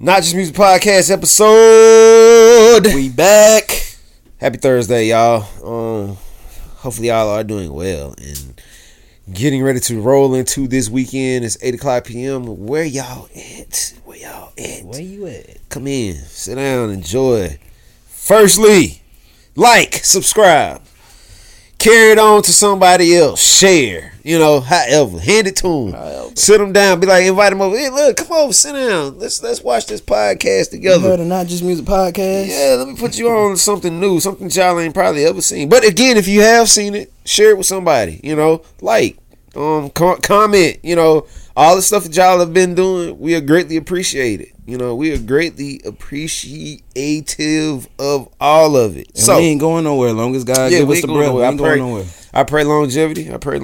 Not Just Music Podcast episode. We back. Happy Thursday, y'all. Um, hopefully y'all are doing well and getting ready to roll into this weekend. It's 8 o'clock p.m. Where y'all at? Where y'all at? Where you at? Come in, sit down, enjoy. Firstly, like, subscribe. Carry it on to somebody else. Share. You know, however. Hand it to them. Sit them down. Be like, invite them over. Hey, look, come over, sit down. Let's let's watch this podcast together. the Not Just Music podcast? Yeah, let me put you on something new, something y'all ain't probably ever seen. But again, if you have seen it, share it with somebody. You know, like, um, com- comment. You know, all the stuff that y'all have been doing, we are greatly appreciated. You know, we are greatly appreciative of all of it. And so we ain't going nowhere. Long as God Yeah, give us the breath, we ain't I going pray- nowhere. I pray longevity. I pray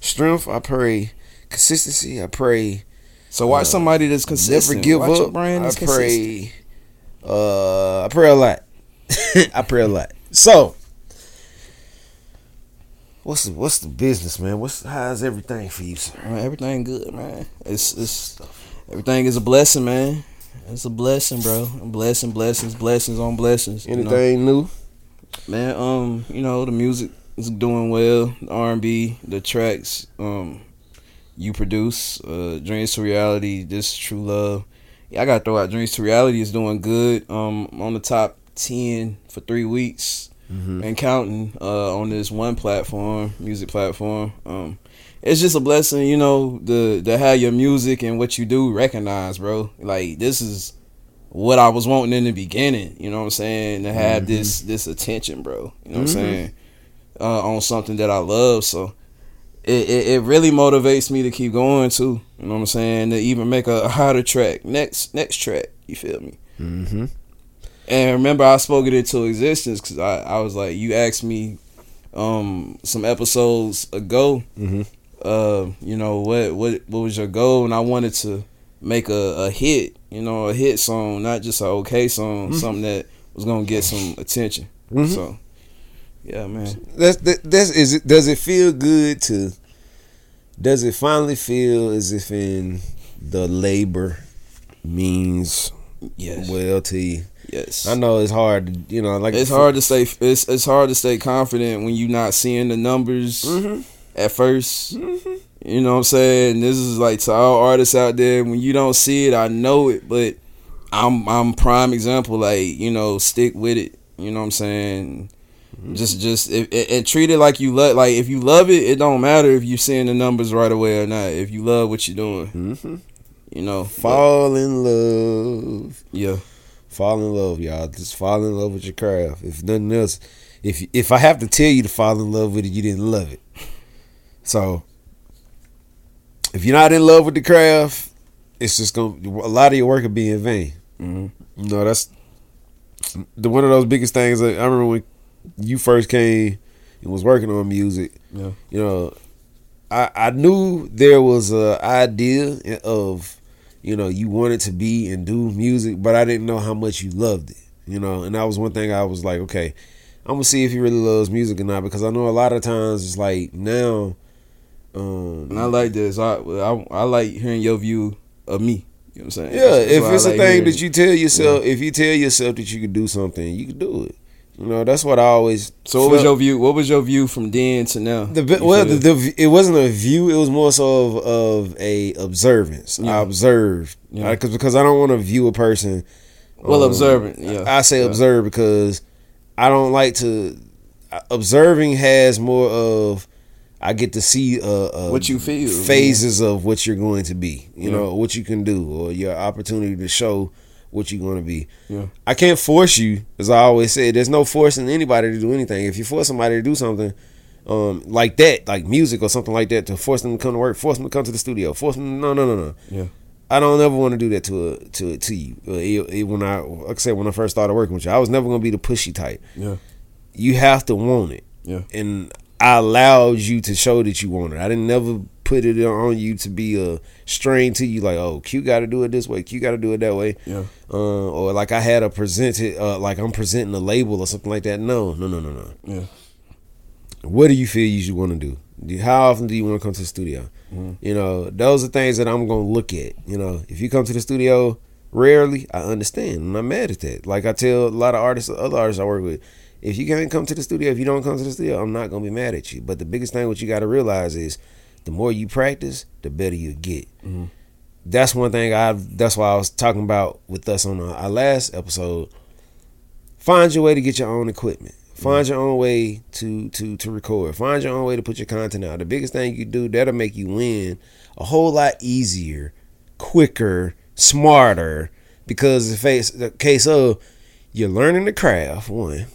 strength. I pray consistency. I pray So watch somebody that's consistent. never give watch up. brand I that's consistent. pray. Uh, I pray a lot. I pray a lot. So, what's the what's the business, man? What's how's everything for you, sir? Man, everything good, man. It's it's everything is a blessing, man. It's a blessing, bro. A blessing, blessings, blessings on blessings. you know? Anything new? Man, um, you know, the music is doing well. The R and B, the tracks, um, you produce, uh, Dreams to Reality, This is True Love. Yeah, I gotta throw out Dreams to Reality is doing good. Um, I'm on the top ten for three weeks and counting uh, on this one platform, music platform. Um, it's just a blessing, you know, the to have your music and what you do recognized, bro. Like this is what I was wanting in the beginning. You know what I'm saying? To have this this attention, bro. You know what I'm saying? Uh, on something that I love, so it, it it really motivates me to keep going too. You know what I'm saying? To even make a harder track, next next track. You feel me? Mm-hmm. And remember, I spoke it into existence because I, I was like, you asked me um some episodes ago, Mhm. uh, you know what what what was your goal? And I wanted to make a, a hit, you know, a hit song, not just a okay song, something that was gonna get some attention. Mhm. So, yeah, man. That's that, that's is it. Does it feel good to? Does it finally feel as if in the labor means Yes, well to you? Yes. I know it's hard. To, you know, like it's hard to stay. It's it's hard to stay confident when you're not seeing the numbers Mhm. at 1st You know what I'm saying? This is like to all artists out there. When you don't see it, I know it, but I'm I'm prime example. Like you know, stick with it. You know what I'm saying? Just just it, it, and treat it like you love. Like if you love it, it don't matter if you're seeing the numbers right away or not. If you love what you're doing, Mhm. you know. But, Fall in love. yeah. Fall in love, y'all. Just fall in love with your craft. If nothing else, if if I have to tell you to fall in love with it, you didn't love it. So, if you're not in love with the craft, it's just gonna a lot of your work will be in vain. hmm You know, that's the one of those biggest things. I remember when you first came and was working on music. Yeah. You know, I I knew there was a idea of you know you wanted to be and do music, but I didn't know how much you loved it. You know, and that was one thing I was like, okay, I'm gonna see if he really loves music or not because I know a lot of times it's like now. Um, And I like this. I, I I like hearing your view of me. You know what I'm saying? Yeah, if it's a like thing hearing that you tell yourself, if you tell yourself that you can do something, you can do it. You know, that's what I always. So what was your view? What was your view from then to now? The, well, the, the it wasn't a view. It was more so of, of a observance. Yeah. I observed Yeah. because because I don't want to view a person. well um, observant. Yeah, I say Yeah. observe because I don't like to. Observing has more of I get to see uh, uh What you feel, phases of what you're going to be. You Yeah. know what you can do or your opportunity to show what you're going to be. Yeah. I can't force you, as I always say. There's no forcing anybody to do anything. If you force somebody to do something, um, like that, like music or something like that, to force them to come to work, force them to come to the studio, force them. No, no, no, no. Yeah. I don't ever want to do that to a, to to you. Uh, it- it- when I like I said when I first started working with you, I was never gonna be the pushy type. Yeah. You have to want it. Yeah. And I allowed you to show that you want it. I didn't never put it on you to be a strain to you like, oh, Q got to do it this way, Q got to do it that way. Yeah. Uh, or like I had a presented, uh, like I'm presenting a label or something like that. No, no, no, no, no. Yeah. What do you feel you should want to do? Do- How often do you want to come to the studio? You know, those are things that I'm gonna look at. You know, if you come to the studio rarely, I understand. I'm not mad at that. Like I tell a lot of artists, other artists I work with, if you can't come to the studio, if you don't come to the studio, I'm not gonna be mad at you. But the biggest thing what you got to realize is, the more you practice, the better you get. That's one thing I. That's why I was talking about with us on our, last episode. Find your way to get your own equipment. Find your own way to to to record. Find your own way to put your content out. The biggest thing you do that'll make you win a whole lot easier, quicker, smarter. Because the face the case of you're learning the craft. One,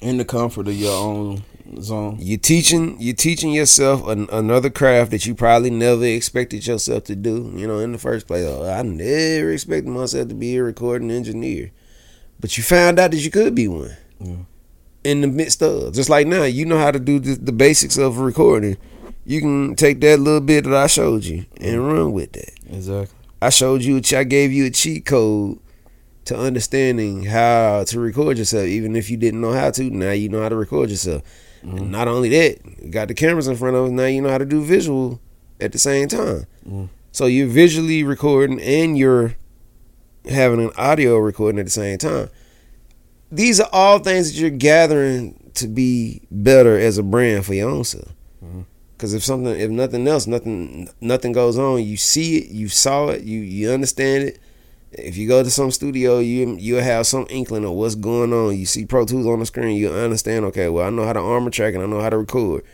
In the comfort of your own zone. you teaching you teaching yourself an, another craft that you probably never expected yourself to do. You know, in the first place, oh, I never expected myself to be a recording engineer, but you found out that you could be one. Yeah. In the midst of, just like now, you know how to do the, the basics of recording. You can take that little bit that I showed you and run with that. Exactly. I showed you, I gave you a cheat code to understanding how to record yourself. Even if you didn't know how to, now you know how to record yourself. And not only that, you got the cameras in front of us. Now you know how to do visual at the same time. Mm. So you're visually recording and you're having an audio recording at the same time. These are all things that you're gathering to be better as a brand for your own self. Because if something, if nothing else, nothing, nothing goes on, you see it, you saw it, you you understand it. If you go to some studio, you you'll have some inkling of what's going on. You see Pro Tools on the screen, you understand. Okay, well, I know how to armor track and I know how to record.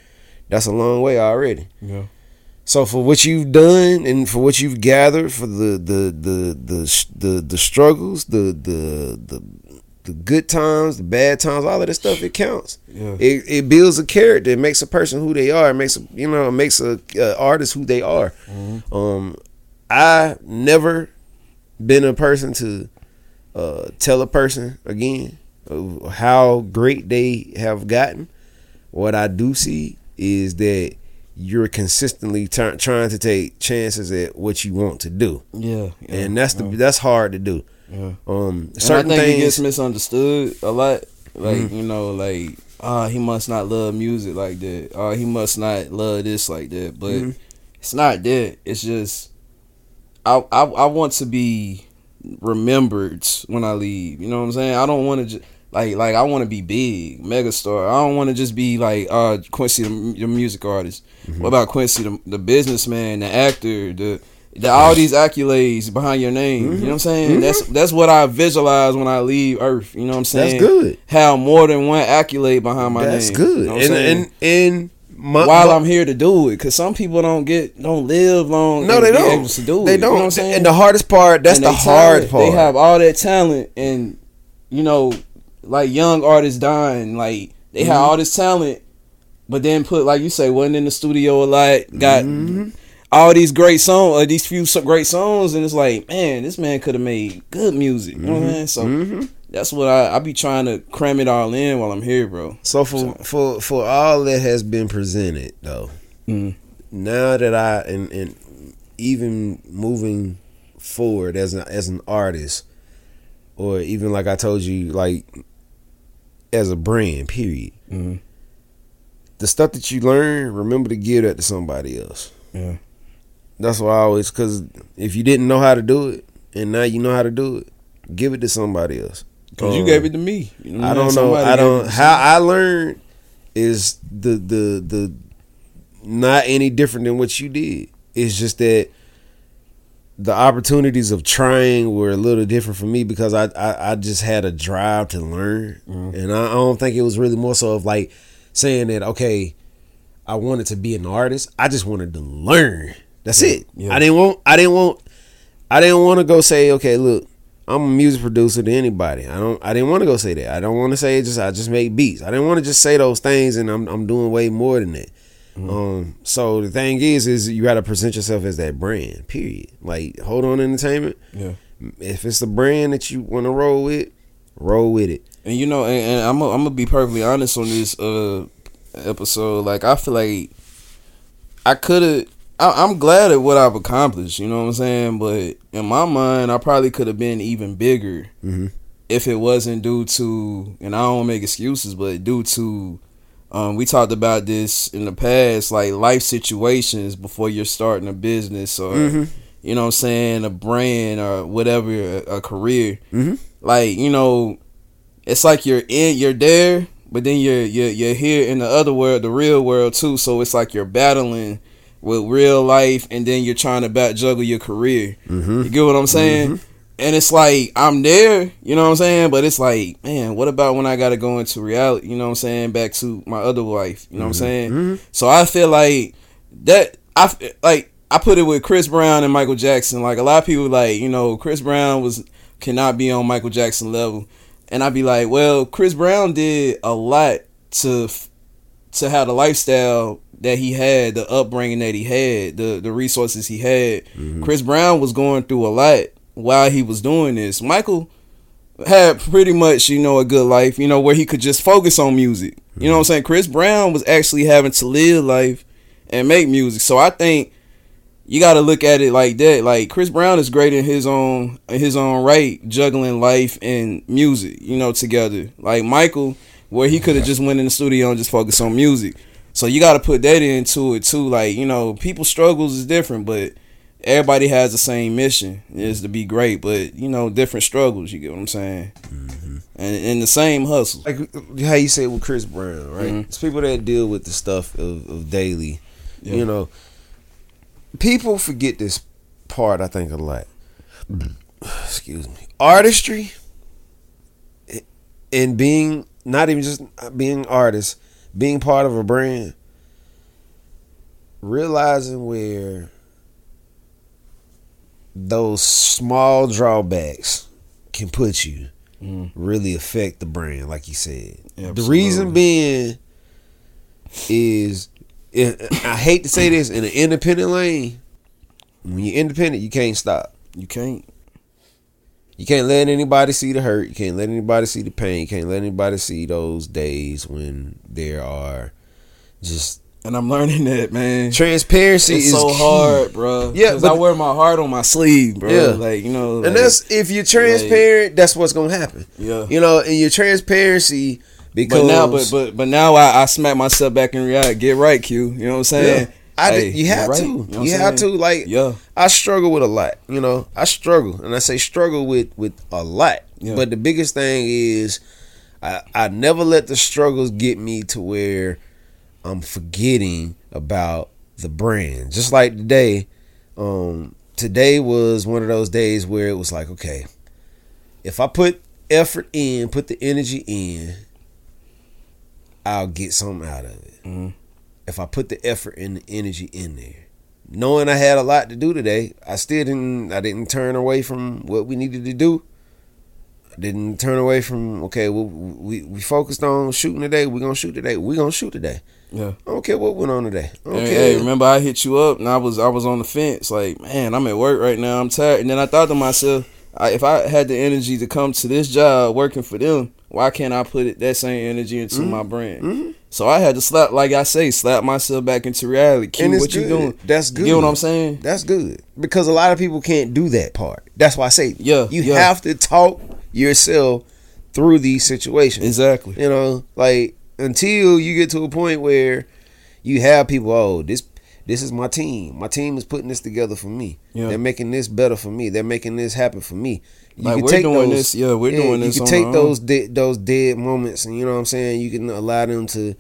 That's a long way already. Yeah. So for what you've done and for what you've gathered, for the the the the the, the struggles, the the the the good times, the bad times, all of this stuff, it counts. Yeah. It it builds a character. It makes a person who they are. It makes a, you know, it makes a, a artist who they are. Um, I never been a person to uh, tell a person again how great they have gotten. What I do see is that you're consistently ty- trying to take chances at what you want to do, Yeah. yeah. and that's the yeah. that's hard to do. Yeah. Um, And certain I think it things. gets misunderstood a lot. Like Mhm. you know, like ah, he must not love music like that. Ah, he must not love this like that. But Mhm. it's not that. It's just I I I want to be remembered when I leave. You know what I'm saying? I don't want to just. Like, like I want to be big, megastar. I don't want to just be like uh Quincy, the, the music artist. Mm-hmm. What about Quincy, the, the businessman, the actor, the, the all these accolades behind your name? You know what I'm mm-hmm. saying? That's mm-hmm. that's what I visualize when I leave Earth. You know what I'm saying? That's good. Have more than one accolade behind my That's name. That's good. You know what I'm saying? and and and my, while my- I'm here to do it, because some people don't get don't live long. no, and they don't. able to do they it. You know don't. what I'm saying? and the hardest part, that's the hard talent- part. They have all that talent, and you know, like young artists dying, like they Mm-hmm. have all this talent, but then put like you say, wasn't in the studio a lot, got Mm-hmm. all these great songs, or these few great songs, and it's like, man, this man could have made good music. You know what Mm-hmm. I'm saying? So that's what I I be trying to cram it all in while I'm here, bro. So for for for all that has been presented though, Mm. now that I and and even moving forward as an as an artist, or even like I told you, like as a brand, period. Mhm. The stuff that you learn, remember to give that to somebody else. Yeah. That's why I always because if you didn't know how to do it and now you know how to do it, give it to somebody else. Cause you Um, gave it to me. You I don't know. I don't. How I learned is the the the not any different than what you did. It's just that the opportunities of trying were a little different for me because I I, I just had a drive to learn, Mm-hmm. and I, I don't think it was really more so of like saying that okay, I wanted to be an artist. I just wanted to learn. That's it. yeah. I didn't want. I didn't want. I didn't want to go say okay, look. I'm a music producer to anybody. I don't. I didn't want to go say that. I don't want to say just. I just make beats. I didn't want to just say those things, and I'm. I'm doing way more than that. Um, so the thing is, is you got to present yourself as that brand. Period. Like, hold on, entertainment. Yeah. If it's the brand that you want to roll with, roll with it. And you know, and, and I'm i I'm gonna be perfectly honest on this uh episode. Like I feel like I could have. I'm glad at what I've accomplished. You know what I'm saying? But in my mind, I probably could have been even bigger Mhm. if it wasn't due to. And I don't make excuses, but due to. Um, we talked about this in the past, like life situations before you're starting a business or Mhm. you know what I'm saying, a brand or whatever, a, a career. Mhm. Like, you know, it's like you're in you're there, but then you're you're you're here in the other world, the real world too. So it's like you're battling with real life and then you're trying to back juggle your career. Mm-hmm. You get what I'm saying? Mm-hmm. And it's like I'm there, you know what I'm saying? But it's like, man, what about when I gotta go into reality, you know what I'm saying, back to my other life, you know what I'm mm-hmm. saying? Mm-hmm. So I feel like that I like I put it with Chris Brown and Michael Jackson. Like a lot of people like, you know, Chris Brown was cannot be on Michael Jackson level. And I'd be like, well, Chris Brown did a lot to to have the lifestyle that he had, the upbringing that he had, the the resources he had. Mm-hmm. Chris Brown was going through a lot while he was doing this. Michael had pretty much, you know, a good life, you know, where he could just focus on music. You know what I'm mm-hmm. saying? Chris Brown was actually having to live life and make music. So I think you got to look at it like that. Like Chris Brown is great in his own in his own right, juggling life and music, you know, together. Like Michael, where he mm-hmm. could have just went in the studio and just focused on music. So you got to put that into it too. Like you know, people's struggles is different, but everybody has the same mission is to be great. But you know, different struggles. You get what I'm saying? And, and the same hustle. Like how you say with Chris Brown, right? Mhm. It's people that deal with the stuff of, of daily. Yeah. You know, people forget this part. I think a lot. Excuse me. Artistry and being not even just being artist, being part of a brand. Realizing where those small drawbacks can put you Mhm. really affect the brand, like you said. The reason being is, I I hate to say this, in an independent lane, when you're independent, you can't stop. You can't. You can't let anybody see the hurt. You can't let anybody see the pain. You can't let anybody see those days when there are just And I'm learning that, man. transparency It's is so key. hard, bro. Yeah, but- I wear my heart on my sleeve, bro. Yeah. like you know, And like, that's if you're transparent, that's what's gonna happen. yeah. You know, and your transparency because But now, but but but now I, I smack myself back and react. Get right, Q. You know what I'm saying? Yeah. I Hey, did, you have right. to. know You, have to. Like Yeah, I struggle with a lot. You know, I struggle, and I say struggle with with a lot. Yeah. But the biggest thing is, I I never let the struggles get me to where I'm forgetting about the brand. Just like today, um, today was one of those days where it was like, okay, if I put effort in, put the energy in, I'll get something out of it. Mhm. If I put the effort and the energy in there, knowing I had a lot to do today, I still didn't. I didn't turn away from what we needed to do. I didn't turn away from okay. Well, we we focused on shooting today. We're gonna shoot today. We're gonna shoot today. yeah. I don't care what went on today. I don't Hey, care. hey, remember I hit you up and I was I was on the fence. Like, man, I'm at work right now. I'm tired. And then I thought to myself, I, if I had the energy to come to this job working for them, why can't I put it, that same energy into Mm-hmm. my brand? So I had to slap, like I say, slap myself back into reality. It's what you good. doing? That's good. You get what I'm saying? That's good because a lot of people can't do that part. That's why I say Yeah, you yeah. have to talk yourself through these situations. Exactly. You know, like until you get to a point where you have people, oh, this this is my team. My team is putting this together for me. Yeah. They're making this better for me. They're making this happen for me. You Like, can we're take doing those- this- yeah, we're doing this You can take those de- those dead moments, and you know what I'm saying. You can allow them to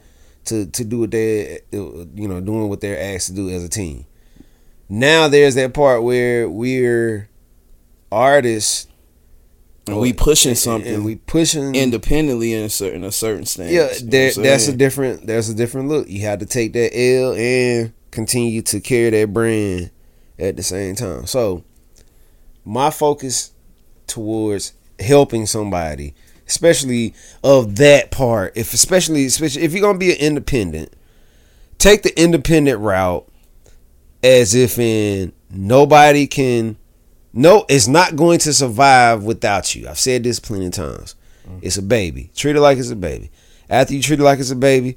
to to do what they you know doing what they're asked to do as a team. Now there's that part where we're artists And we pushing and- something and we pushing independently in a certain a certain stance. yeah, You know there, that's a different that's a different look. You have to take that L and continue to carry that brand at the same time. So my focus towards helping somebody, especially of that part, if especially especially if you're gonna be an independent, take the independent route as if in nobody can no it's not going to survive without you. I've said this plenty of times. Mm-hmm. It's a baby. Treat it like it's a baby. After you treat it like it's a baby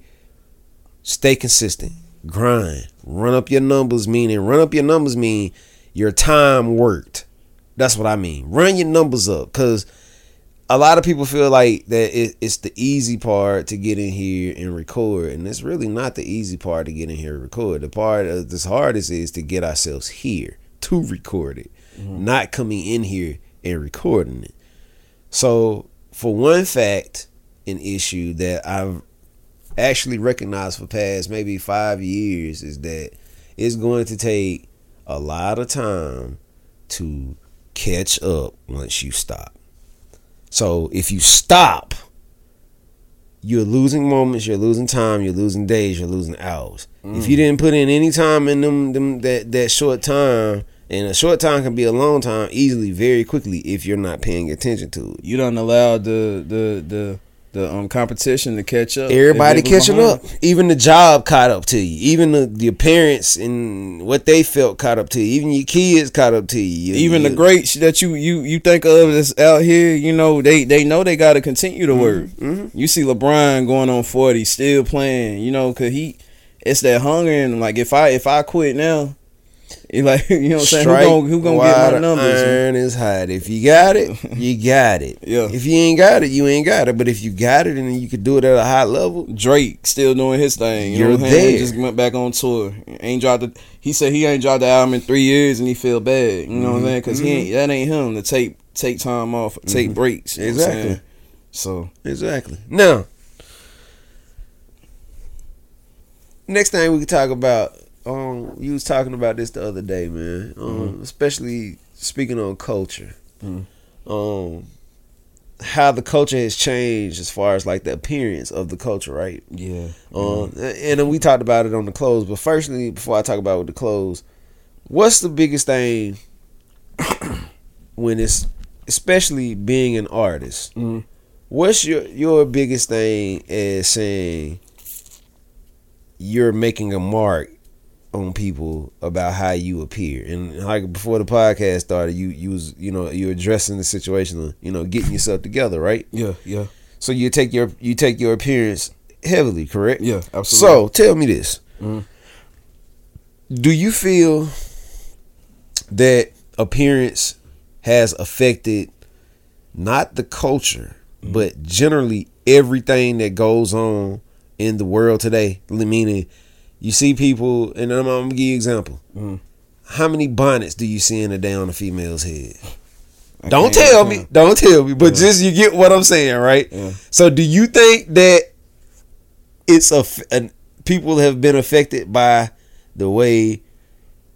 stay consistent. Grind run up your numbers meaning run up your numbers mean your time worked that's what i mean run your numbers up because a lot of people feel like that it, it's the easy part to get in here and record, and it's really not the easy part to get in here and record. The part that's hardest is to get ourselves here to record it, mm-hmm. not coming in here and recording it. So, for one fact, an issue that I've actually recognized for past maybe five years is that it's going to take a lot of time to catch up once you stop. So if you stop, you're losing moments, you're losing time, you're losing days, you're losing hours. If you mm. didn't put in any time in them, them that that short time, and a short time can be a long time easily, very quickly if you're not paying attention to it. You don't allow the the the the um competition to catch up. Everybody If they was catching behind. up. Even the job caught up to you. Even the, the parents and what they felt caught up to you. Even your kids caught up to you. You- Even the you- greats that you you you think of that's out here, you know, they they know they got to continue to work. Mm-hmm. You see LeBron going on forty, still playing, you know, cause he, it's that hunger and like if I if I quit now, like you know what I'm saying, who gonna who gonna get my numbers? man? Iron is hot. If you got it, you got it. Yeah. If you ain't got it, you ain't got it. But if you got it and you can do it at a high level, Drake still doing his thing. You You're know what I'm saying? there. Just went back on tour. Ain't dropped the. He said he ain't dropped the album in three years and he feel bad. You know Mm-hmm. what I'm saying? Because he ain't that ain't him to take take time off, take breaks. You know what I'm Exactly. So exactly. Now, next thing we can talk about. Um, you was talking about this the other day, man. Um, especially speaking on culture. Mhm. Um, how the culture has changed as far as like the appearance of the culture, right? yeah, Um, and then we talked about it on the clothes, But firstly, before I talk about with the clothes, what's the biggest thing when it's especially being an artist? Mhm. What's your your biggest thing as saying you're making a mark on people about how you appear? And like before the podcast started, you you was you know you're addressing the situation, of, you know, getting yourself together, right? yeah, yeah, So you take your you take your appearance heavily, correct? yeah. Absolutely. So tell me this: Mhm. Do you feel that appearance has affected not the culture, Mm-hmm. but generally everything that goes on in the world today? Meaning, you see people, and I'm, I'm gonna give you an example. Mhm. How many bonnets do you see in a day on a female's head? I Don't tell me. Don't tell me. But just you get what I'm saying, right? Yeah. So do you think that it's a, an people have been affected by the way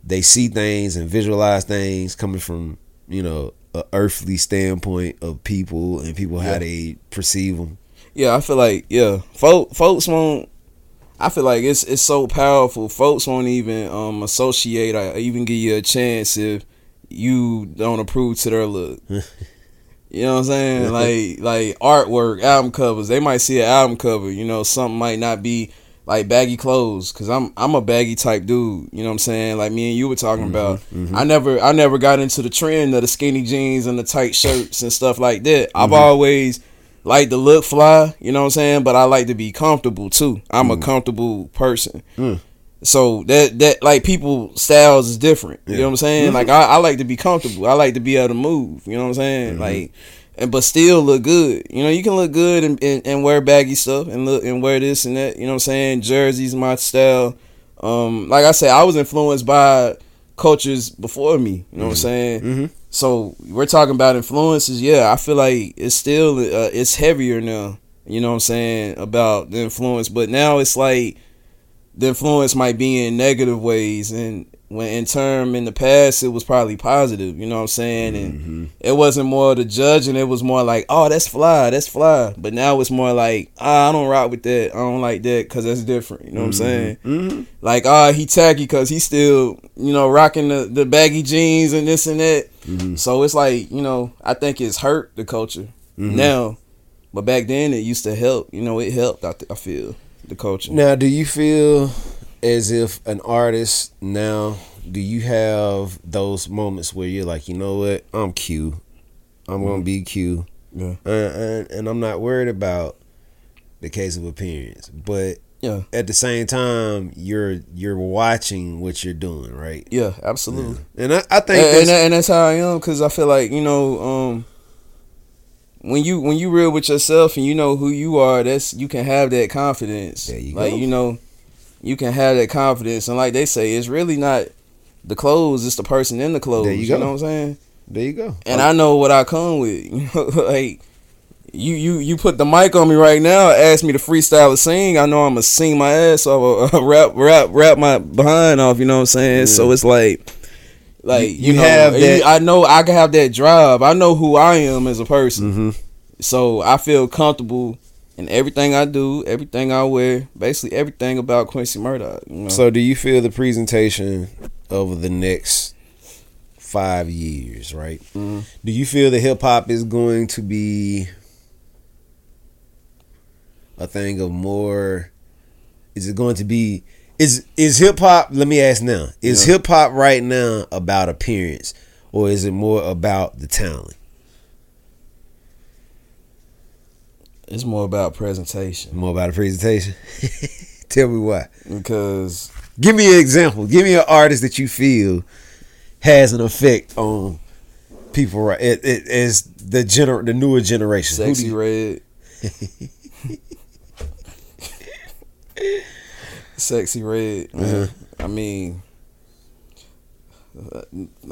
they see things and visualize things coming from you know a earthly standpoint of people and people how they perceive them? Yeah, I feel like yeah, folk, folks won't. I feel like it's it's so powerful. Folks won't even um associate or even give you a chance if you don't approve to their look. You know what I'm saying? Like like artwork, album covers. They might see an album cover. You know, something might not be like baggy clothes. Cause I'm I'm a baggy type dude. You know what I'm saying? Like me and you were talking mm-hmm, about. Mm-hmm. I never I never got into the trend of the skinny jeans and the tight shirts and stuff like that. I've mm-hmm. always like to look fly. You know what I'm saying? But I like to be comfortable too. I'm a mm. comfortable person. Mm. So that that like people styles is different. You know what I'm saying? Mm-hmm. Like I, I like to be comfortable. I like to be able to move. You know what I'm saying? Mm-hmm. Like and but still look good. You know, you can look good and, and, and wear baggy stuff and look and wear this and that. You know what I'm saying? Jerseys my style. Um, like I said, I was influenced by cultures before me. You know what I'm mm-hmm. saying? So we're talking about influences. Yeah, I feel like it's still uh, it's heavier now. You know what I'm saying about the influence, but now it's like the influence might be in negative ways and when in term in the past it was probably positive you know what i'm saying? And it wasn't more the judging it was more like oh that's fly that's fly. But now it's more like ah, i don't rock with that i don't like that because that's different you know what i'm saying? Like ah he tacky because he's still you know rocking the, the baggy jeans and this and that so it's like you know i think it's hurt the culture now but back then it used to help you know it helped i, th- I feel the culture. Now, do you feel as if an artist now, do you have those moments where you're like, you know what, I'm Q, I'm gonna be Q, Yeah. uh, and, and I'm not worried about the case of appearance, but Yeah. at the same time, you're you're watching what you're doing, right? Yeah, absolutely. And I, I think and, and, that's- that- and that's how I am because I feel like you know um, when you when you real with yourself and you know who you are, that's you can have that confidence. There you like go. you know, you can have that confidence, and like they say, it's really not the clothes; it's the person in the clothes. There you you, go. know what I'm saying? there you go. And I know what I come with. You know, like you you you put the mic on me right now, ask me to freestyle or sing. I know I'm gonna sing my ass off, uh, rap rap rap my behind off. You know what I'm saying? So it's like. Like You- you, know, have that- I know I can have that drive. I know who I am as a person, Mm-hmm. so I feel comfortable in everything I do, everything I wear, basically everything about Quincy Murdoch. You know? So, do you feel the presentation over the next five years, right? Mhm. Do you feel that hip hop is going to be a thing of more? Is it going to be? Is is hip hop? Let me ask now. Is Yeah. hip hop right now about appearance, or is it more about the talent? it's more about presentation More about a presentation. Tell me why. because Give me an example. Give me an artist that you feel has an effect on people. Right, it, it is the gener the newer generation. Sexyy Red. Sexyy Red. man. Mm-hmm. I mean,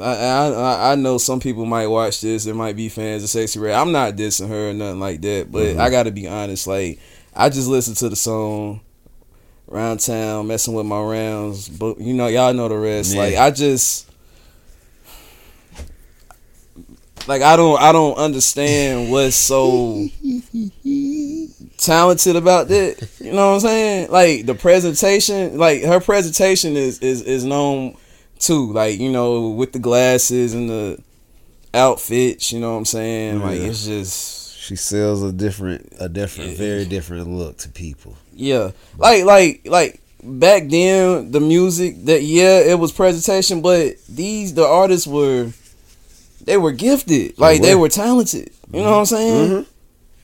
I, I I know some people might watch this. There might be fans of Sexyy Red. I'm not dissing her or nothing like that, but mm-hmm. I got to be honest. Like, I just listened to the song "Pound Town," messing with my rounds. But you know, y'all know the rest. Yeah. Like, I just. Like I don't I don't understand what's so talented about that. You know what I'm saying? Like the presentation, like her presentation is is is known too. Like you know with the glasses and the outfits. You know what I'm saying? Like it's just She sells a different, a different, very different look to people. yeah. Like like like back then the music that yeah it was presentation, but these the artists were they were gifted. Like they were. were talented. You know what I'm saying? Mm-hmm.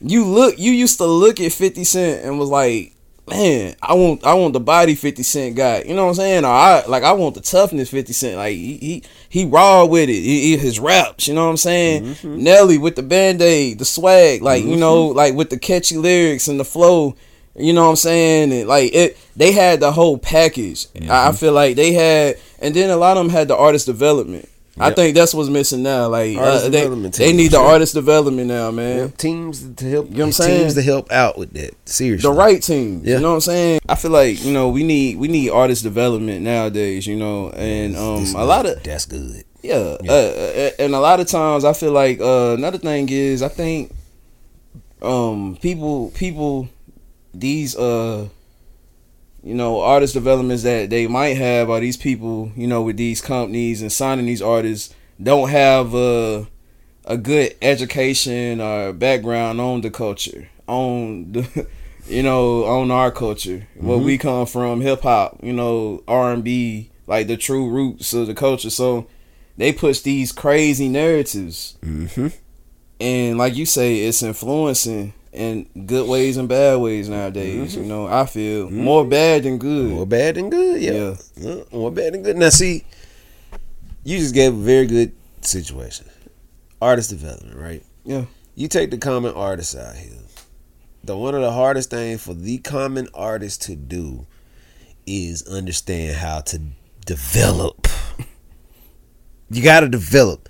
You look you used to look at 50 cent and was like man i want i want the body 50 cent guy. You know what i'm saying? Or i like i want the toughness 50 cent. Like he he, he raw with it. He, he- his raps you know what i'm saying? Mm-hmm. Nelly with the band-aid the swag like you know mm-hmm. like with the catchy lyrics and the flow you know what i'm saying? And like it they had the whole package. Mm-hmm. I, I feel like they had and then a lot of them had the artist development I think that's what's missing now. Like uh, they, they need the artist development now, man Yep, teams to help. You know what I'm saying? Teams to help out with that. Seriously, the right teams. Yeah. You know what I'm saying? I feel like you know we need we need artist development nowadays. You know, and um a lot of that's good. yeah, Uh, uh, and a lot of times I feel like uh, another thing is I think um people people these uh you know artist developments that they might have are these people you know with these companies and signing these artists don't have a a good education or background on the culture on the you know on our culture where we come from hip hop you know R&B like the true roots of the culture. So they push these crazy narratives. Mm-hmm. and like you say it's influencing in good ways and bad ways nowadays you know i feel more bad than good More bad than good. Yeah. Uh, More bad than good. Now, see, you just gave a very good situation. Artist development, right? Yeah. You take the common artist out here. The one of the hardest things for the common artist to do is understand how to develop. You got to develop.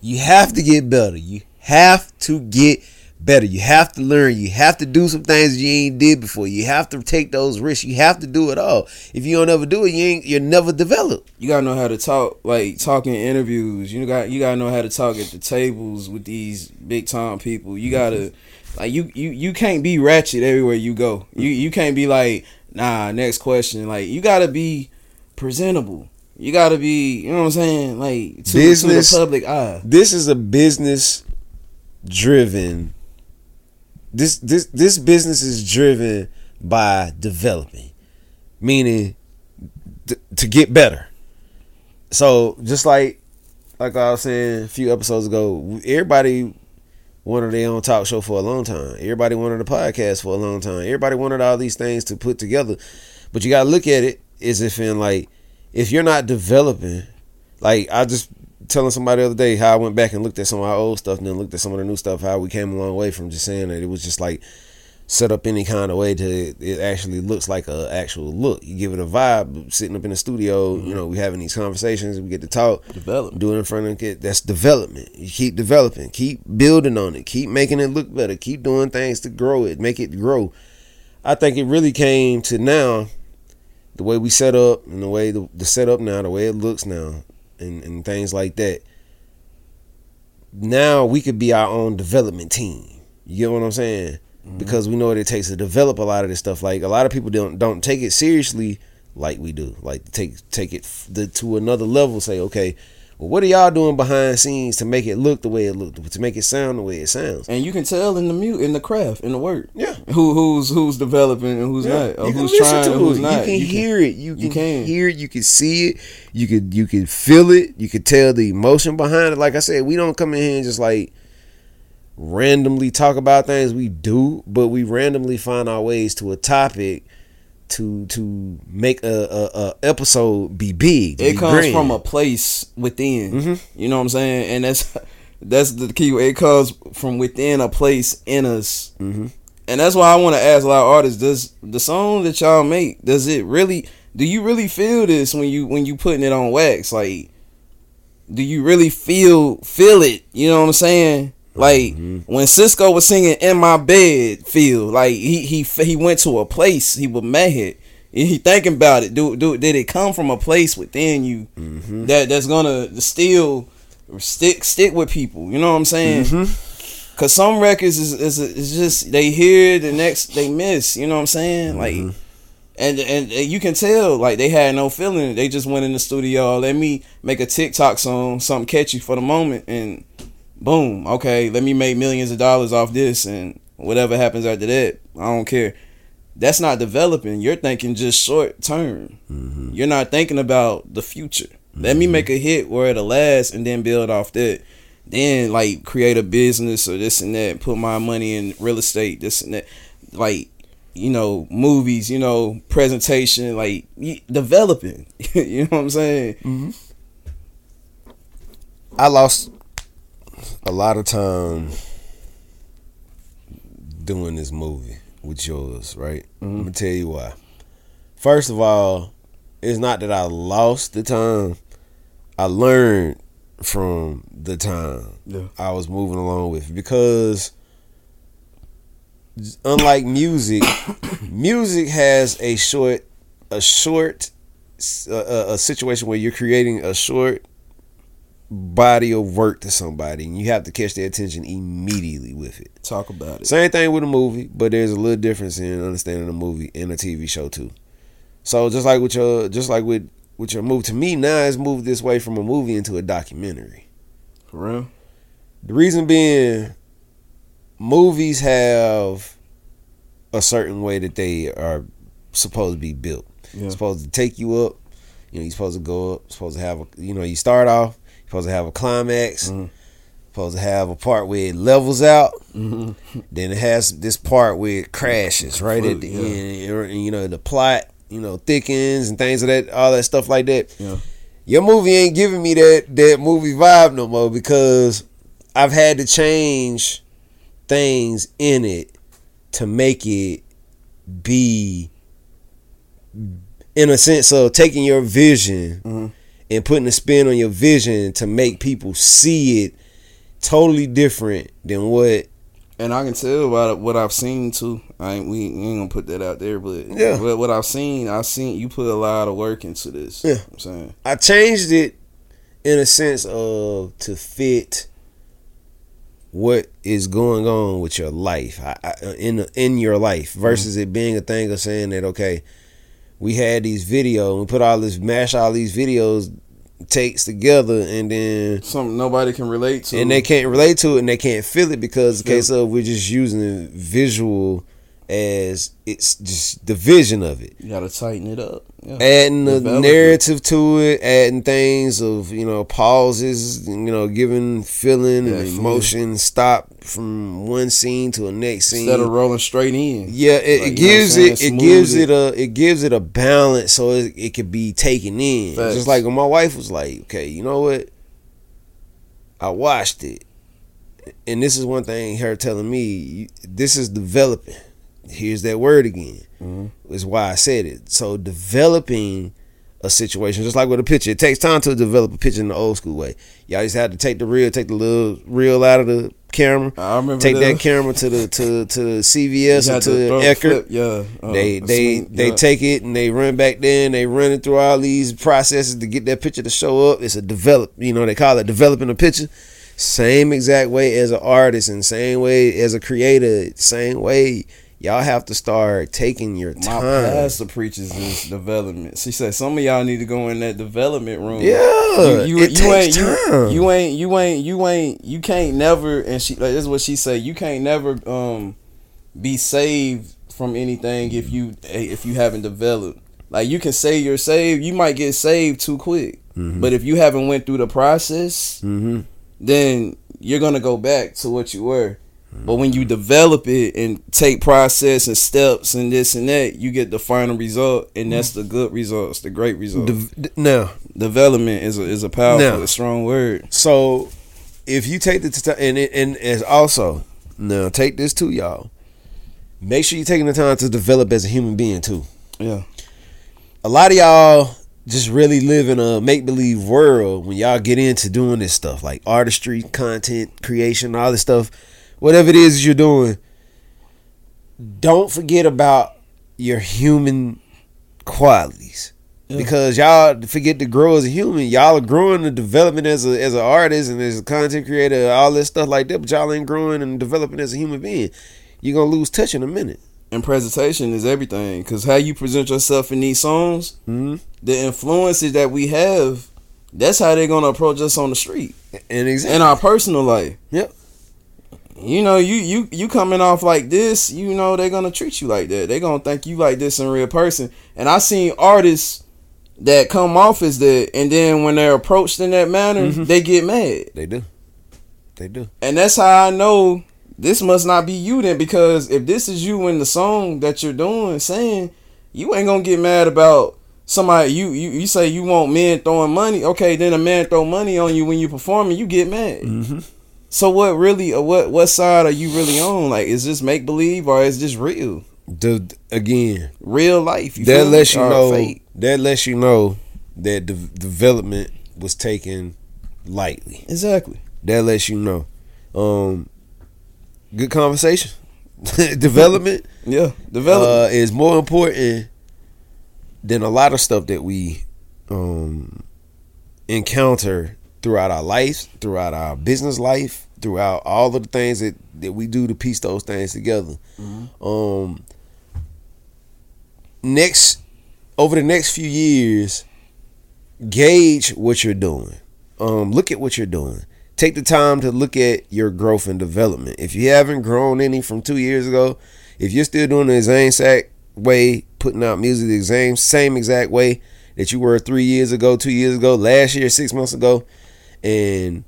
You have to get better. You have to get better. You have to learn. You have to do some things you ain't did before. You have to take those risks. You have to do it all. If you don't ever do it, you ain't you never develop. you gotta know how to talk like talking interviews you got you gotta know how to talk at the tables with these big time people you gotta like you you you can't be ratchet everywhere you go you you can't be like nah next question like you gotta be presentable you gotta be you know what i'm saying like to, to the Business- public eye This is a business driven this this this business is driven by developing. Meaning to get better. So just like like I was saying a few episodes ago, everybody wanted their own talk show for a long time. Everybody wanted a podcast for a long time. Everybody wanted all these things to put together. But you gotta look at it as if in like if you're not developing, like I just telling somebody the other day how I went back and looked at some of our old stuff and then looked at some of the new stuff, how we came a long way from just saying that it was just like set up any kind of way to it actually looks like a actual look. You give it a vibe, sitting up in the studio, mm-hmm. you know, we having these conversations, we get to talk, Develop. do it in front of the kid. That's development. You keep developing, keep building on it, keep making it look better, keep doing things to grow it, make it grow. I think it really came to now, the way we set up and the way the, the setup now, the way it looks now, and, and things like that. Now we could be our own development team. You get what I'm saying? Mm-hmm. Because we know what it takes to develop a lot of this stuff. Like a lot of people don't don't take it seriously like we do. Like take take it the, to another level. Say, okay, well, what are y'all doing behind scenes to make it look the way it looked, to make it sound the way it sounds? And you can tell in the mute, in the craft, in the work. Yeah. Who who's who's developing and who's not, or you who's trying to and who's it. not. You can hear it. You can, you can. hear it. You can see it. You could you can feel it. You could tell the emotion behind it. Like I said, we don't come in here and just like randomly talk about things. We do, but we randomly find our ways to a topic to to make a, a, a episode be big. It be comes grand. from a place within. Mhm. You know what I'm saying? And that's that's the key. It comes from within a place in us. Mhm. And that's why I want to ask a lot of artists: Does the song that y'all make does it really? Do you really feel this when you when you putting it on wax? Like, do you really feel feel it? You know what I'm saying? Like mm-hmm. when Sisqó was singing "In My Bed," feel like he he he went to a place he was mad. He thinking about it. Do do did it come from a place within you mm-hmm. that that's gonna still stick stick with people? You know what I'm saying? Mm-hmm. Cause some records is is is just they hear the next they miss. You know what I'm saying? Like, and, and and you can tell like they had no feeling. They just went in the studio. Let me make a TikTok song, something catchy for the moment, and boom. Okay, let me make millions of dollars off this, and whatever happens after that, I don't care. That's not developing. You're thinking just short term. Mm-hmm. You're not thinking about the future. Let me mm-hmm. make a hit where it'll last, and then build off that then like create a business or this and that, put my money in real estate, this and that, like you know, movies, you know, presentation, like y- developing. you know what I'm saying? Mm-hmm. I lost a lot of time doing this movie with yours, right? Mm-hmm. I'm gonna tell you why. First of all, it's not that I lost the time. I learned from the time Yeah. I was moving along with because unlike music, music has a short a short a, a situation where you're creating a short body of work to somebody and you have to catch their attention immediately with it. Talk about it. Same thing with a movie, but there's a little difference in understanding a movie and a TV show too. So just like with your just like with with your move to me now it's moved this way from a movie into a documentary. For real? The reason being movies have a certain way that they are supposed to be built. Yeah. Supposed to take you up. You know, you're supposed to go up, supposed to have a you know, you start off, supposed to have a climax, Mhm. supposed to have a part where it levels out. Mm-hmm. Then it has this part where it crashes right at the Yeah. end. And, you know, the plot, you know, thickens and things of that, all that stuff like that. Yeah. Your movie ain't giving me that that movie vibe no more because I've had to change things in it to make it be in a sense of taking your vision Mhm. And putting a spin on your vision to make people see it totally different than what And I can tell by what I've seen too. I ain't we ain't gonna put that out there, but Yeah. what, what I've seen, I've seen you put a lot of work into this. Yeah. I'm saying. I changed it in a sense of to fit what is going on with your life I, I, in in your life versus mm-hmm. it being a thing of saying that okay we had these videos we put all this mash all these videos takes together and then Something nobody can relate to. and they can't relate to it and they can't feel it because the case of we're just using visual as it's just the vision of it. You gotta tighten it up. Yeah. Adding the it. narrative to it, adding things of, you know, pauses, you know, giving feeling and Definitely. emotion, stop from one scene to a next scene. Instead of rolling straight in. Yeah, it, Like, it gives it it gives it. it a it gives it a balance so it, it could be taken in. Facts. Just like when my wife was like, "Okay, you know what? I watched it, and this is one thing her telling me. This is developing. Here's that word again. Mhm. Is why I said it. So developing a situation, just like with a picture, it takes time to develop a picture in the old school way. Y'all just had to take the reel, take the little reel out of the camera, I remember take that that. camera to the to to the CVS or to to Eckerd. yeah. uh, They they swing, they yeah. take it and they run back there and they run it through all these processes to get that picture to show up. It's a develop, you know, they call it developing a picture. Same exact way as an artist and same way as a creator, same way y'all have to start taking your My time. pastor preaches is development. She said some of y'all need to go in that development room. Yeah, you, you, it you takes ain't time. you, you ain't you ain't you ain't you can't never and she like this is what she said you can't never um be saved from anything if you if you haven't developed like you can say you're saved you might get saved too quick Mhm. but if you haven't went through the process Mm-hmm. then you're gonna go back to what you were. But when you develop it and take process and steps and this and that, you get the final result, and mm-hmm. that's the good results, the great results. De- now, Development is a is a powerful, a strong word. so if you take the time and it, and as also now take this too, y'all. Make sure you're taking the time to develop as a human being too. Yeah, a lot of y'all just really live in a make believe world when y'all get into doing this stuff like artistry, content creation, all this stuff. Whatever it is you're doing, don't forget about your human qualities. Yeah. Because y'all forget to grow as a human. Y'all are growing and developing as a as an artist and as a content creator, all this stuff like that, but y'all ain't growing and developing as a human being. You're gonna lose touch in a minute. and presentation is everything. Cause how you present yourself in these songs, Mm-hmm. the influences that we have, that's how they're gonna approach us on the street And exactly. in our personal life. Yep. You know, you you you coming off like this, you know they're gonna treat you like that. They're gonna think you like this in real person. And I seen artists that come off as that, and then when they're approached in that manner, Mhm. they get mad. They do. They do. And that's how I know this must not be you then, because if this is you in the song that you're doing, saying you ain't gonna get mad about somebody. You you you say you want men throwing money. Okay, then a man throw money on you when you performing, you get mad. Mm-hmm. So what really, what what side are you really on? Like, is this make believe or is this real, The, again, real life? You that lets you know. fake? That lets you know that the development was taken lightly. Exactly. That lets you know. Um, good conversation. development Yeah, development. uh, is more important than a lot of stuff that we um, encounter throughout our life, throughout our business life, throughout all of the things that, that we do to piece those things together. Um, next, over the next few years, gauge what you're doing. Um, look at what you're doing. Take the time to look at your growth and development. If you haven't grown any from two years ago, if you're still doing the same exact way, putting out music the same same exact way that you were three years ago, two years ago, last year, six months ago, and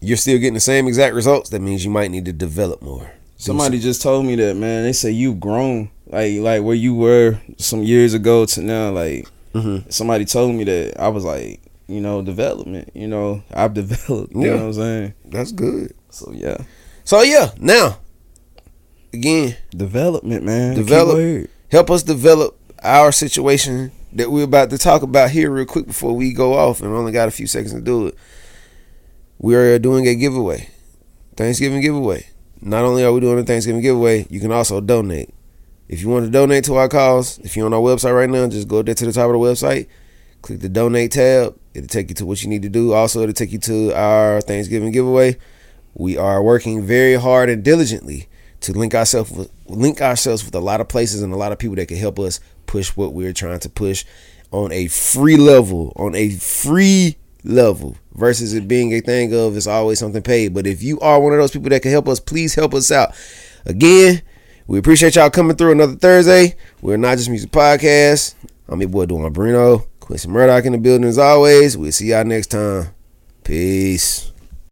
you're still getting the same exact results, that means you might need to develop more. Somebody just told me that man. They say you've grown, like like where you were some years ago to now. Like Mhm. somebody told me that. I was like, you know, development. You know, I've developed. You Yeah. know what I'm saying? That's good. So yeah, So yeah, now again, development, man. Develop. help us develop our situation that we're about to talk about here real quick before we go off and we only got a few seconds to do it. We are doing a giveaway. Thanksgiving giveaway. Not only are we doing a Thanksgiving giveaway, you can also donate. If you want to donate to our cause, if you're on our website right now, just go there to the top of the website, click the donate tab. It'll take you to what you need to do. Also, it'll take you to our Thanksgiving giveaway. We are working very hard and diligently to link ourselves with link ourselves with a lot of places and a lot of people that can help us push what we're trying to push on a free level, on a free level versus it being a thing of it's always something paid. But if you are one of those people that can help us, please help us out. Again, We appreciate y'all coming through another Thursday. We're not just music podcast. I'm your boy Duan Bruno. Quincy Murdoch in the building as always. We'll see y'all next time. Peace.